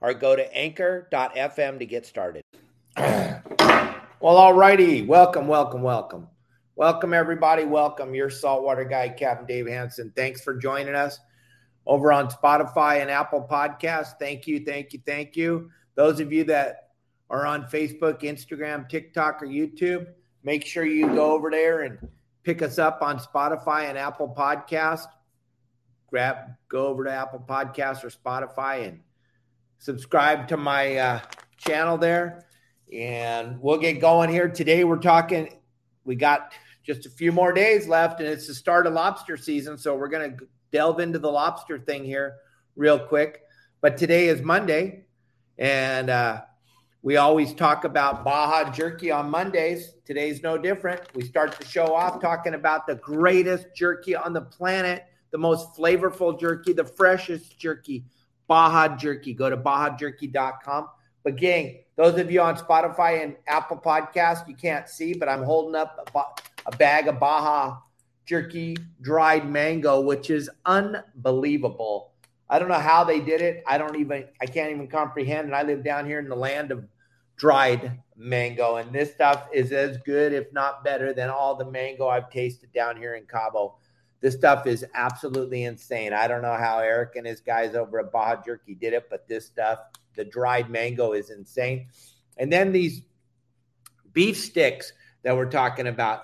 or go to anchor.fm to get started. well, alrighty. Welcome, welcome, welcome. Welcome, everybody. Welcome. Your saltwater guy, Captain Dave Hanson. Thanks for joining us over on Spotify and Apple Podcasts. Thank you, thank you, thank you. Those of you that are on Facebook, Instagram, TikTok, or YouTube, make sure you go over there and pick us up on Spotify and Apple Podcast. Grab, go over to Apple Podcasts or Spotify and subscribe to my uh, channel there. And we'll get going here. Today we're talking, we got just a few more days left, and it's the start of lobster season. So we're going to delve into the lobster thing here real quick. But today is Monday, and uh, we always talk about Baja jerky on Mondays. Today's no different. We start the show off talking about the greatest jerky on the planet, the most flavorful jerky, the freshest jerky, Baja jerky. Go to bajajerky.com. But, gang, those of you on Spotify and Apple Podcast, you can't see, but I'm holding up a, a bag of Baja jerky dried mango, which is unbelievable. I don't know how they did it. I don't even, I can't even comprehend. And I live down here in the land of dried mango. And this stuff is as good, if not better, than all the mango I've tasted down here in Cabo. This stuff is absolutely insane. I don't know how Eric and his guys over at Baja Jerky did it, but this stuff, the dried mango, is insane. And then these beef sticks that we're talking about,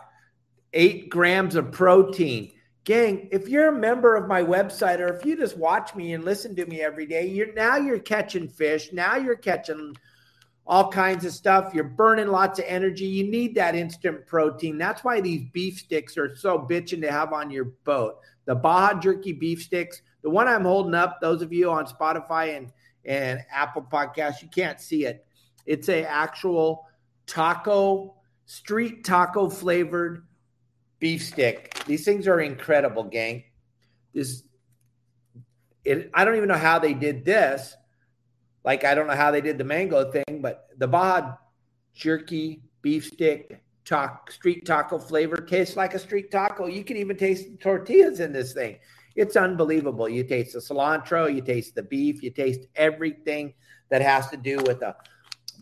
eight grams of protein. Gang, if you're a member of my website or if you just watch me and listen to me every day, you're now you're catching fish. Now you're catching all kinds of stuff. You're burning lots of energy. You need that instant protein. That's why these beef sticks are so bitching to have on your boat. The Baja Jerky beef sticks, the one I'm holding up, those of you on Spotify and, and Apple Podcasts, you can't see it. It's a actual taco, street taco flavored beef stick. These things are incredible, gang. This it, I don't even know how they did this like I don't know how they did the mango thing, but the Baja jerky beef stick talk street taco flavor tastes like a street taco. You can even taste tortillas in this thing. It's unbelievable. You taste the cilantro, you taste the beef, you taste everything that has to do with a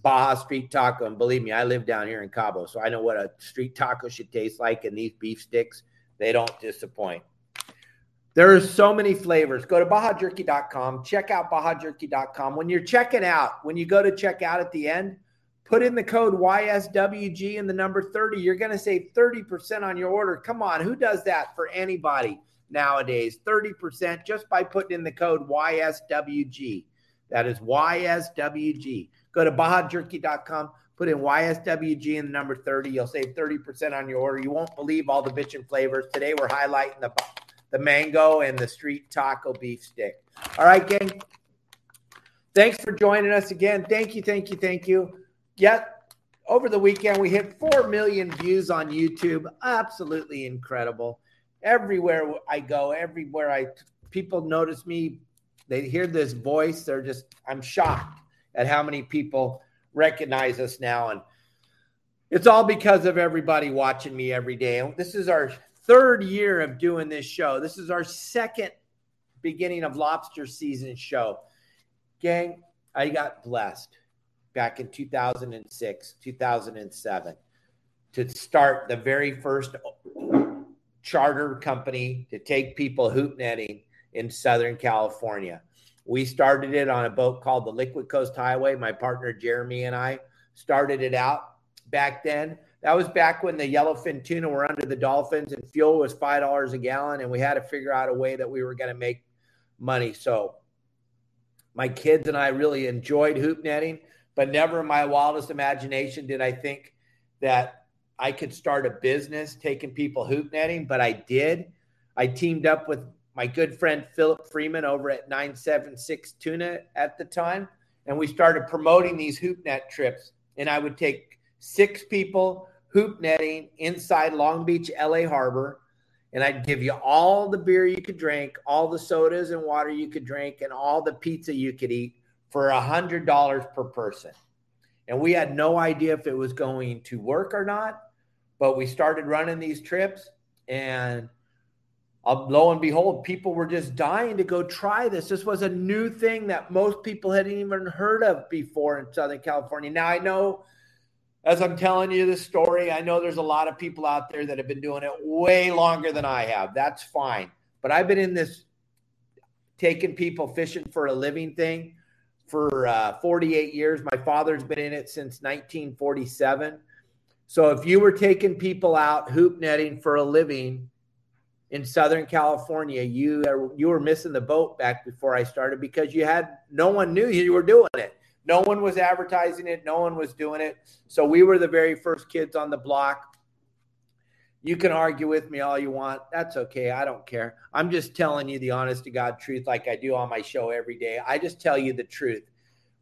Baja street taco. And believe me, I live down here in Cabo, so I know what a street taco should taste like. And these beef sticks, they don't disappoint. There are so many flavors. Go to BajaJerky.com. Check out BajaJerky.com. When you're checking out, when you go to check out at the end, put in the code YSWG and the number 30. You're going to save 30% on your order. Come on, who does that for anybody nowadays? 30% just by putting in the code YSWG. That is YSWG. Go to BajaJerky.com, put in YSWG and the number 30. You'll save 30% on your order. You won't believe all the bitchin' flavors. Today we're highlighting the the mango and the street taco beef stick. All right, gang. Thanks for joining us again. Thank you, thank you, thank you. Yet over the weekend we hit 4 million views on YouTube. Absolutely incredible. Everywhere I go, everywhere I people notice me, they hear this voice, they're just I'm shocked at how many people recognize us now and it's all because of everybody watching me every day. This is our third year of doing this show. This is our second beginning of lobster season show. Gang, I got blessed back in 2006, 2007 to start the very first charter company to take people hoop netting in Southern California. We started it on a boat called the Liquid Coast Highway. My partner Jeremy and I started it out back then. That was back when the yellowfin tuna were under the dolphins and fuel was five dollars a gallon, and we had to figure out a way that we were going to make money. So my kids and I really enjoyed hoop netting, but never in my wildest imagination did I think that I could start a business taking people hoop netting, but I did. I teamed up with my good friend Philip Friedman over at 976 Tuna at the time, and we started promoting these hoop net trips. And I would take six people hoop netting inside Long Beach, LA Harbor, and I'd give you all the beer you could drink, all the sodas and water you could drink, and all the pizza you could eat for a hundred dollars per person. And we had no idea if it was going to work or not, but we started running these trips, and uh, lo and behold, people were just dying to go try this. This was a new thing that most people hadn't even heard of before in Southern California. Now I know as I'm telling you this story, I know there's a lot of people out there that have been doing it way longer than I have. That's fine. But I've been in this taking people fishing for a living thing for uh, 48 years. My father's been in it since 1947. So if you were taking people out hoop netting for a living in Southern California, you you were missing the boat back before I started because you had no one knew you were doing it. No one was advertising it. No one was doing it. So we were the very first kids on the block. You can argue with me all you want. That's okay. I don't care. I'm just telling you the honest to God truth, like I do on my show every day. I just tell you the truth.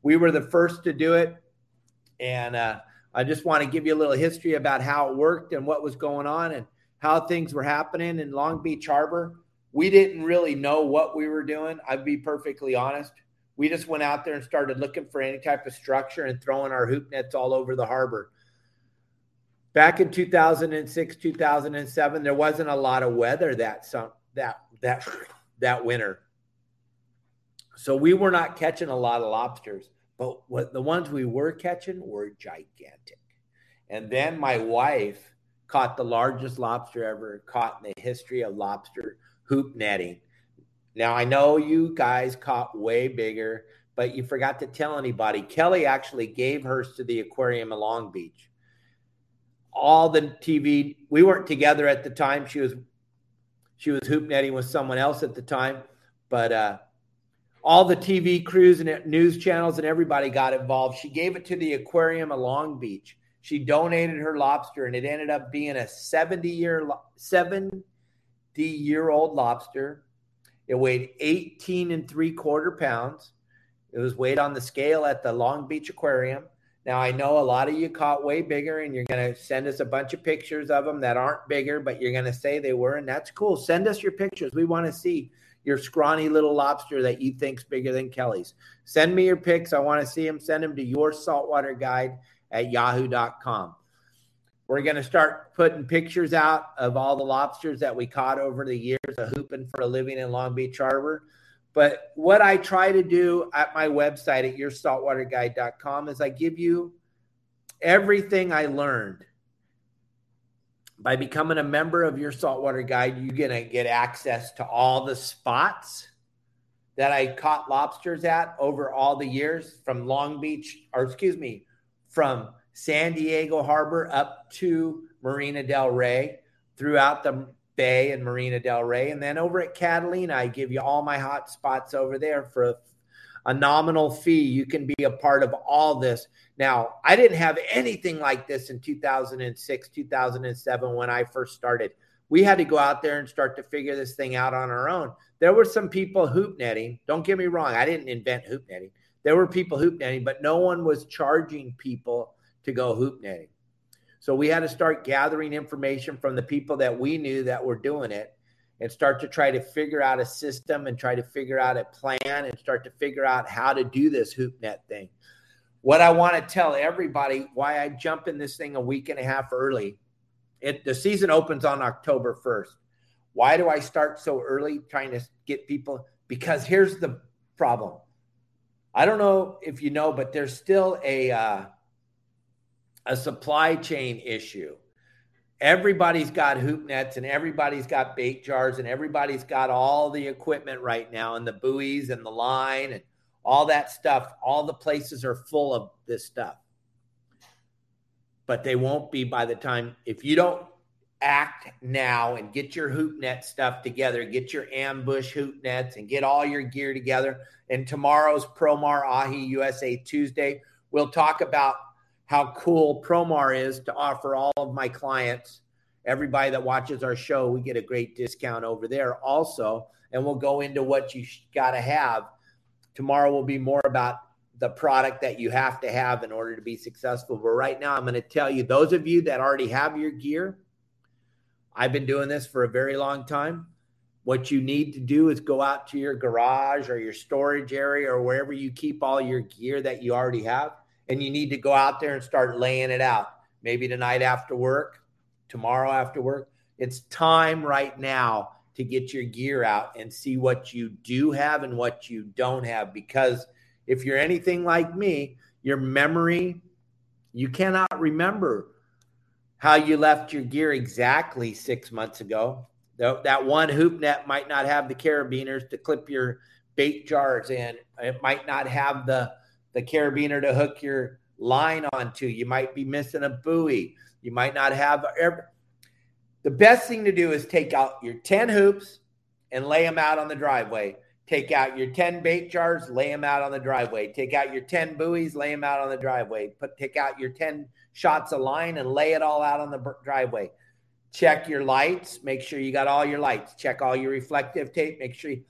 We were the first to do it. And uh, I just want to give you a little history about how it worked and what was going on and how things were happening in Long Beach Harbor. We didn't really know what we were doing. I'd be perfectly honest. We just went out there and started looking for any type of structure and throwing our hoop nets all over the harbor. Back in 2006, 2007, there wasn't a lot of weather that some that that that winter. So we were not catching a lot of lobsters, but what the ones we were catching were gigantic. And then my wife caught the largest lobster ever caught in the history of lobster hoop netting now, I know you guys caught way bigger, but you forgot to tell anybody. Kelly actually gave hers to the aquarium in Long Beach. All the TV, we weren't together at the time. She was she was hoop netting with someone else at the time, but uh, all the TV crews and news channels and everybody got involved. She gave it to the aquarium in Long Beach. She donated her lobster, and it ended up being a 70 year 70 year old lobster it weighed 18 and three quarter pounds. It was weighed on the scale at the Long Beach Aquarium. Now, I know a lot of you caught way bigger, and you're going to send us a bunch of pictures of them that aren't bigger, but you're going to say they were, and that's cool. Send us your pictures. We want to see your scrawny little lobster that you think's bigger than Kelly's. Send me your pics. I want to see them. Send them to your saltwater guide at yahoo.com. We're going to start putting pictures out of all the lobsters that we caught over the years of hooping for a living in Long Beach Harbor. But what I try to do at my website at yoursaltwaterguide.com is I give you everything I learned. By becoming a member of your saltwater guide, you're going to get access to all the spots that I caught lobsters at over all the years from Long Beach, or excuse me, from San Diego Harbor up to Marina Del Rey, throughout the bay and Marina Del Rey. And then over at Catalina, I give you all my hot spots over there for a, a nominal fee. You can be a part of all this. Now, I didn't have anything like this in 2006, 2007 when I first started. We had to go out there and start to figure this thing out on our own. There were some people hoop netting. Don't get me wrong, I didn't invent hoop netting. There were people hoop netting, but no one was charging people to go hoop netting. So we had to start gathering information from the people that we knew that were doing it and start to try to figure out a system and try to figure out a plan and start to figure out how to do this hoop net thing. What I want to tell everybody why I jump in this thing a week and a half early. It the season opens on October 1st. Why do I start so early trying to get people? Because here's the problem. I don't know if you know, but there's still a uh, a supply chain issue. everybody's got hoop nets and everybody's got bait jars and everybody's got all the equipment right now and the buoys and the line and all that stuff. All the places are full of this stuff. But they won't be by the time, if you don't act now and get your hoop net stuff together, get your ambush hoop nets and get all your gear together. And tomorrow's Promar Ahi USA Tuesday, we'll talk about how cool Promar is to offer all of my clients, everybody that watches our show, we get a great discount over there also. And we'll go into what you got to have. Tomorrow will be more about the product that you have to have in order to be successful. But right now, I'm going to tell you those of you that already have your gear, I've been doing this for a very long time. What you need to do is go out to your garage or your storage area or wherever you keep all your gear that you already have and you need to go out there and start laying it out. Maybe tonight after work, tomorrow after work. It's time right now to get your gear out and see what you do have and what you don't have. Because if you're anything like me, your memory, you cannot remember how you left your gear exactly six months ago. That one hoop net might not have the carabiners to clip your bait jars in. It might not have the the carabiner to hook your line onto. You might be missing a buoy. You might not have. The best thing to do is take out your 10 hoops and lay them out on the driveway. Take out your 10 bait jars, lay them out on the driveway. Take out your 10 buoys, lay them out on the driveway. Put take out your 10 shots of line and lay it all out on the driveway. Check your lights, make sure you got all your lights. Check all your reflective tape, make sure you,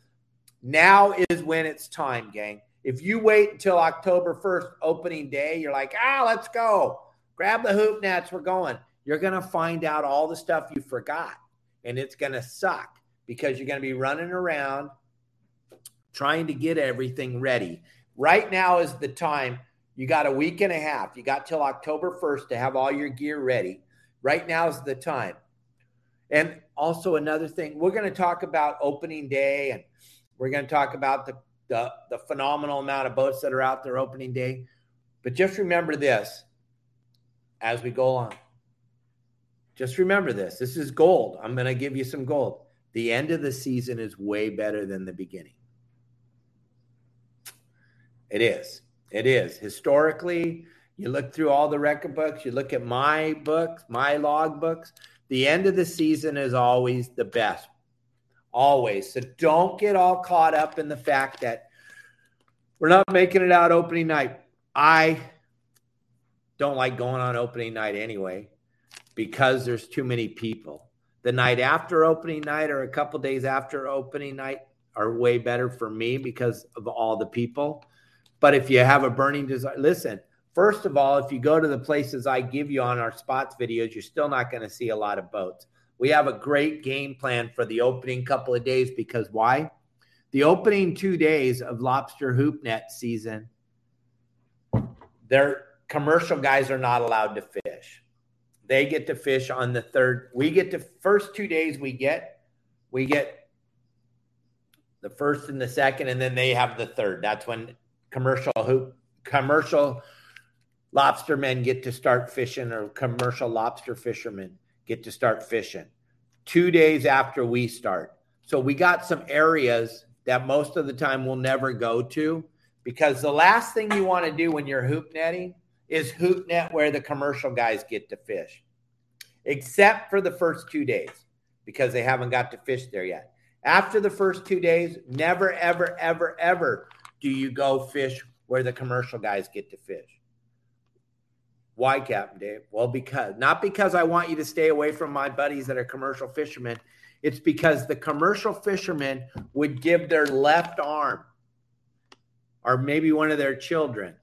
now is when it's time, gang. If you wait until October 1st, opening day, you're like, ah, let's go. Grab the hoop nets, we're going. You're going to find out all the stuff you forgot, and it's going to suck because you're going to be running around trying to get everything ready. Right now is the time. You got a week and a half. You got till October 1st to have all your gear ready. Right now is the time. And also, another thing, we're going to talk about opening day and we're going to talk about the the, the phenomenal amount of boats that are out there opening day. But just remember this as we go on. Just remember this. This is gold. I'm going to give you some gold. The end of the season is way better than the beginning. It is. It is. Historically, you look through all the record books, you look at my books, my log books. The end of the season is always the best always. So don't get all caught up in the fact that we're not making it out opening night. I don't like going on opening night anyway because there's too many people. The night after opening night or a couple days after opening night are way better for me because of all the people. But if you have a burning desire, listen, first of all, if you go to the places I give you on our spots videos, you're still not going to see a lot of boats. We have a great game plan for the opening couple of days because why? The opening two days of lobster hoop net season, their commercial guys are not allowed to fish. They get to fish on the third. We get the first two days we get, we get the first and the second, and then they have the third. That's when commercial hoop commercial lobster men get to start fishing or commercial lobster fishermen get to start fishing two days after we start. So we got some areas that most of the time we'll never go to because the last thing you want to do when you're hoop netting is hoop net where the commercial guys get to fish, except for the first two days because they haven't got to fish there yet. After the first two days, never, ever, ever, ever do you go fish where the commercial guys get to fish. Why, Captain Dave? Well, because not because I want you to stay away from my buddies that are commercial fishermen. It's because the commercial fishermen would give their left arm or maybe one of their children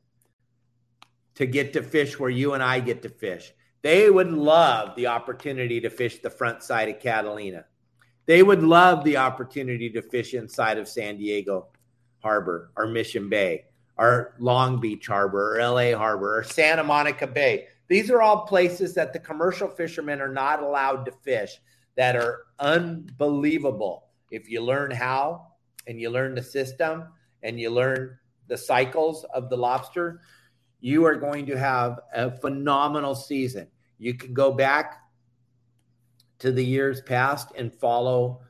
to get to fish where you and I get to fish. They would love the opportunity to fish the front side of Catalina. They would love the opportunity to fish inside of San Diego Harbor or Mission Bay or Long Beach Harbor or LA Harbor or Santa Monica Bay. These are all places that the commercial fishermen are not allowed to fish that are unbelievable. If you learn how and you learn the system and you learn the cycles of the lobster, you are going to have a phenomenal season. You can go back to the years past and follow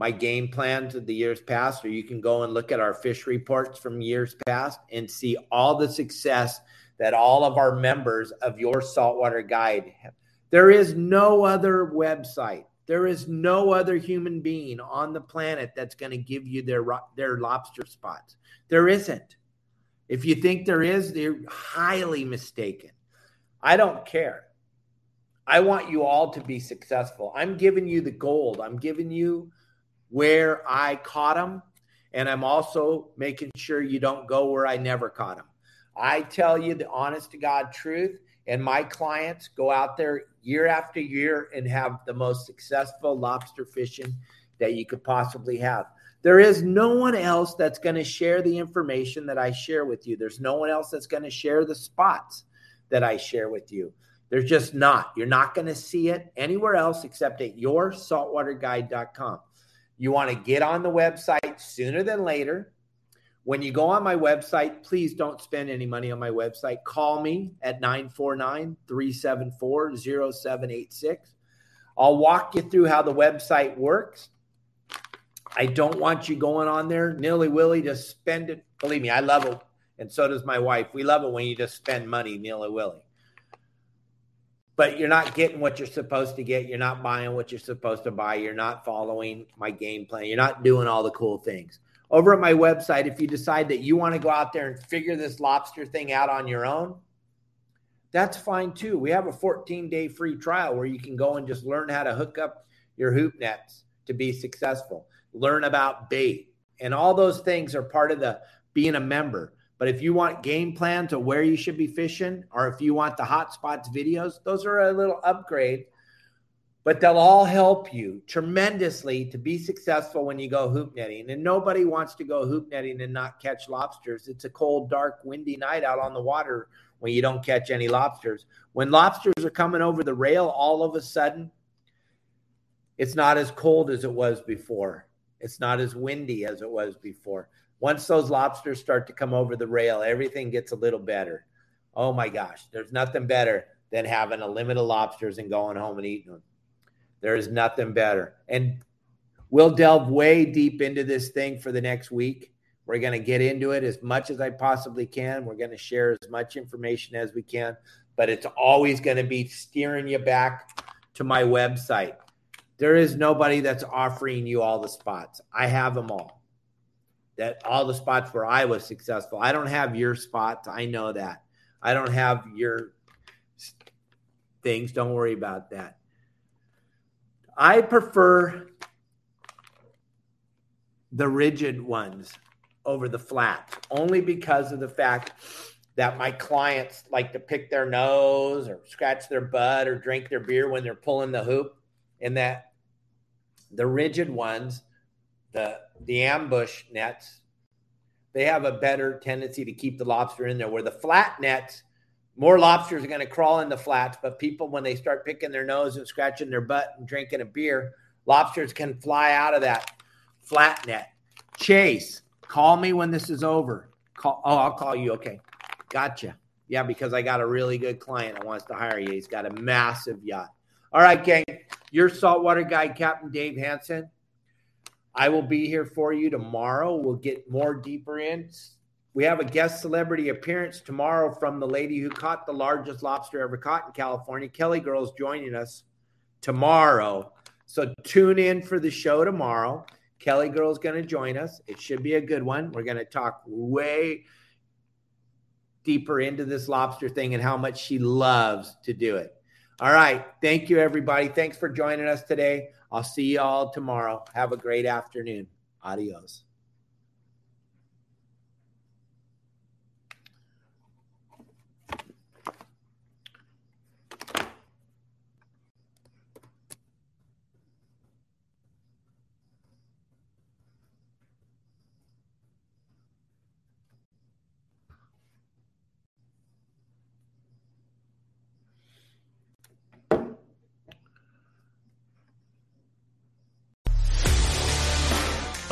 my game plans of the years past, or you can go and look at our fish reports from years past and see all the success that all of our members of your saltwater guide have. There is no other website. There is no other human being on the planet that's going to give you their their lobster spots. There isn't. If you think there is, they're highly mistaken. I don't care. I want you all to be successful. I'm giving you the gold. I'm giving you where I caught them. And I'm also making sure you don't go where I never caught them. I tell you the honest to God truth. And my clients go out there year after year and have the most successful lobster fishing that you could possibly have. There is no one else that's going to share the information that I share with you. There's no one else that's going to share the spots that I share with you. There's just not. You're not going to see it anywhere else except at yoursaltwaterguide.com. You want to get on the website sooner than later. When you go on my website, please don't spend any money on my website. Call me at 949 374 0786. I'll walk you through how the website works. I don't want you going on there nilly willy to spend it. Believe me, I love it. And so does my wife. We love it when you just spend money nilly willy but you're not getting what you're supposed to get. You're not buying what you're supposed to buy. You're not following my game plan. You're not doing all the cool things. Over at my website, if you decide that you want to go out there and figure this lobster thing out on your own, that's fine too. We have a 14 day free trial where you can go and just learn how to hook up your hoop nets to be successful, learn about bait, and all those things are part of the being a member. But if you want game plans of where you should be fishing, or if you want the hotspots videos, those are a little upgrade. But they'll all help you tremendously to be successful when you go hoop netting. And nobody wants to go hoop netting and not catch lobsters. It's a cold, dark, windy night out on the water when you don't catch any lobsters. When lobsters are coming over the rail, all of a sudden, it's not as cold as it was before. It's not as windy as it was before. Once those lobsters start to come over the rail, everything gets a little better. Oh my gosh, there's nothing better than having a limit of lobsters and going home and eating them. There is nothing better. And we'll delve way deep into this thing for the next week. We're going to get into it as much as I possibly can. We're going to share as much information as we can, but it's always going to be steering you back to my website. There is nobody that's offering you all the spots. I have them all that all the spots where I was successful. I don't have your spots. I know that. I don't have your things. Don't worry about that. I prefer the rigid ones over the flats only because of the fact that my clients like to pick their nose or scratch their butt or drink their beer when they're pulling the hoop and that the rigid ones the the ambush nets, they have a better tendency to keep the lobster in there. Where the flat nets, more lobsters are going to crawl in the flats, but people when they start picking their nose and scratching their butt and drinking a beer, lobsters can fly out of that flat net. Chase, call me when this is over. Call. Oh, I'll call you. Okay, gotcha. Yeah, because I got a really good client that wants to hire you. He's got a massive yacht. All right, gang. Your saltwater guide, Captain Dave Hanson. I will be here for you tomorrow. We'll get more deeper in. We have a guest celebrity appearance tomorrow from the lady who caught the largest lobster ever caught in California. Kelly Girl's joining us tomorrow. So tune in for the show tomorrow. Kelly Girl's going to join us. It should be a good one. We're going to talk way deeper into this lobster thing and how much she loves to do it. All right. Thank you, everybody. Thanks for joining us today. I'll see you all tomorrow. Have a great afternoon. Adios.